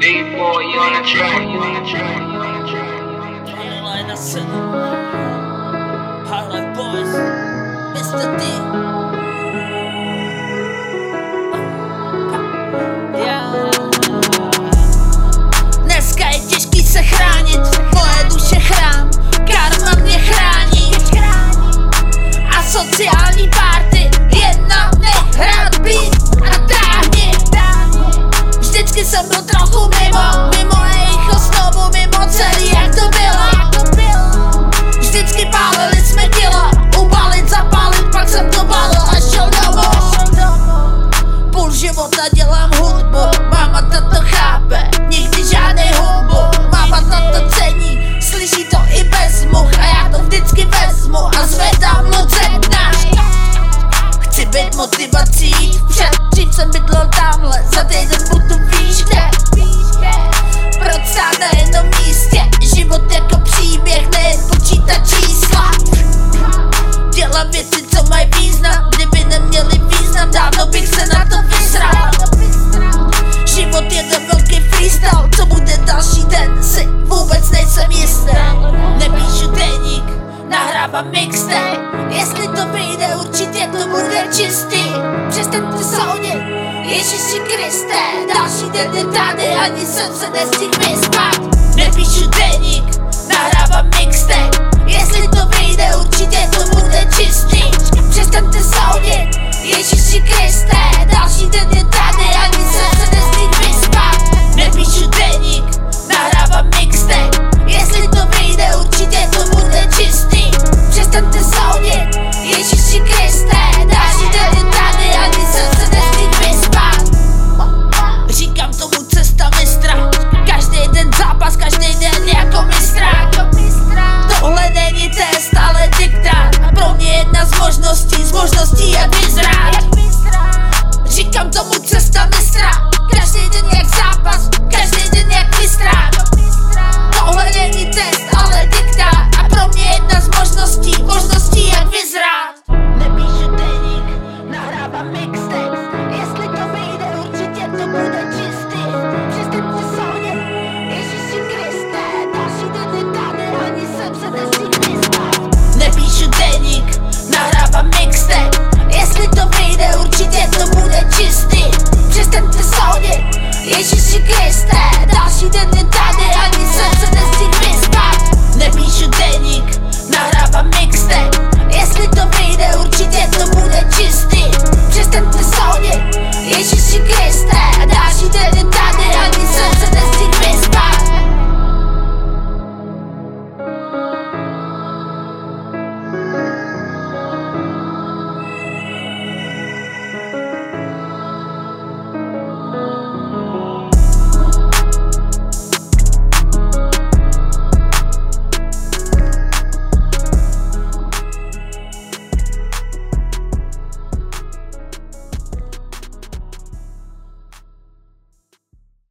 boy, you on Moje duše chrám Karma mě chrání. A sociální party Jedna nehrát být всички са под трохо небо nahrávám mixtape Jestli to vyjde, určitě to bude čistý. Přestaňte soudit, Ježíši Kriste. Další den je tady, ani jsem se nestihl vyspat Nepíšu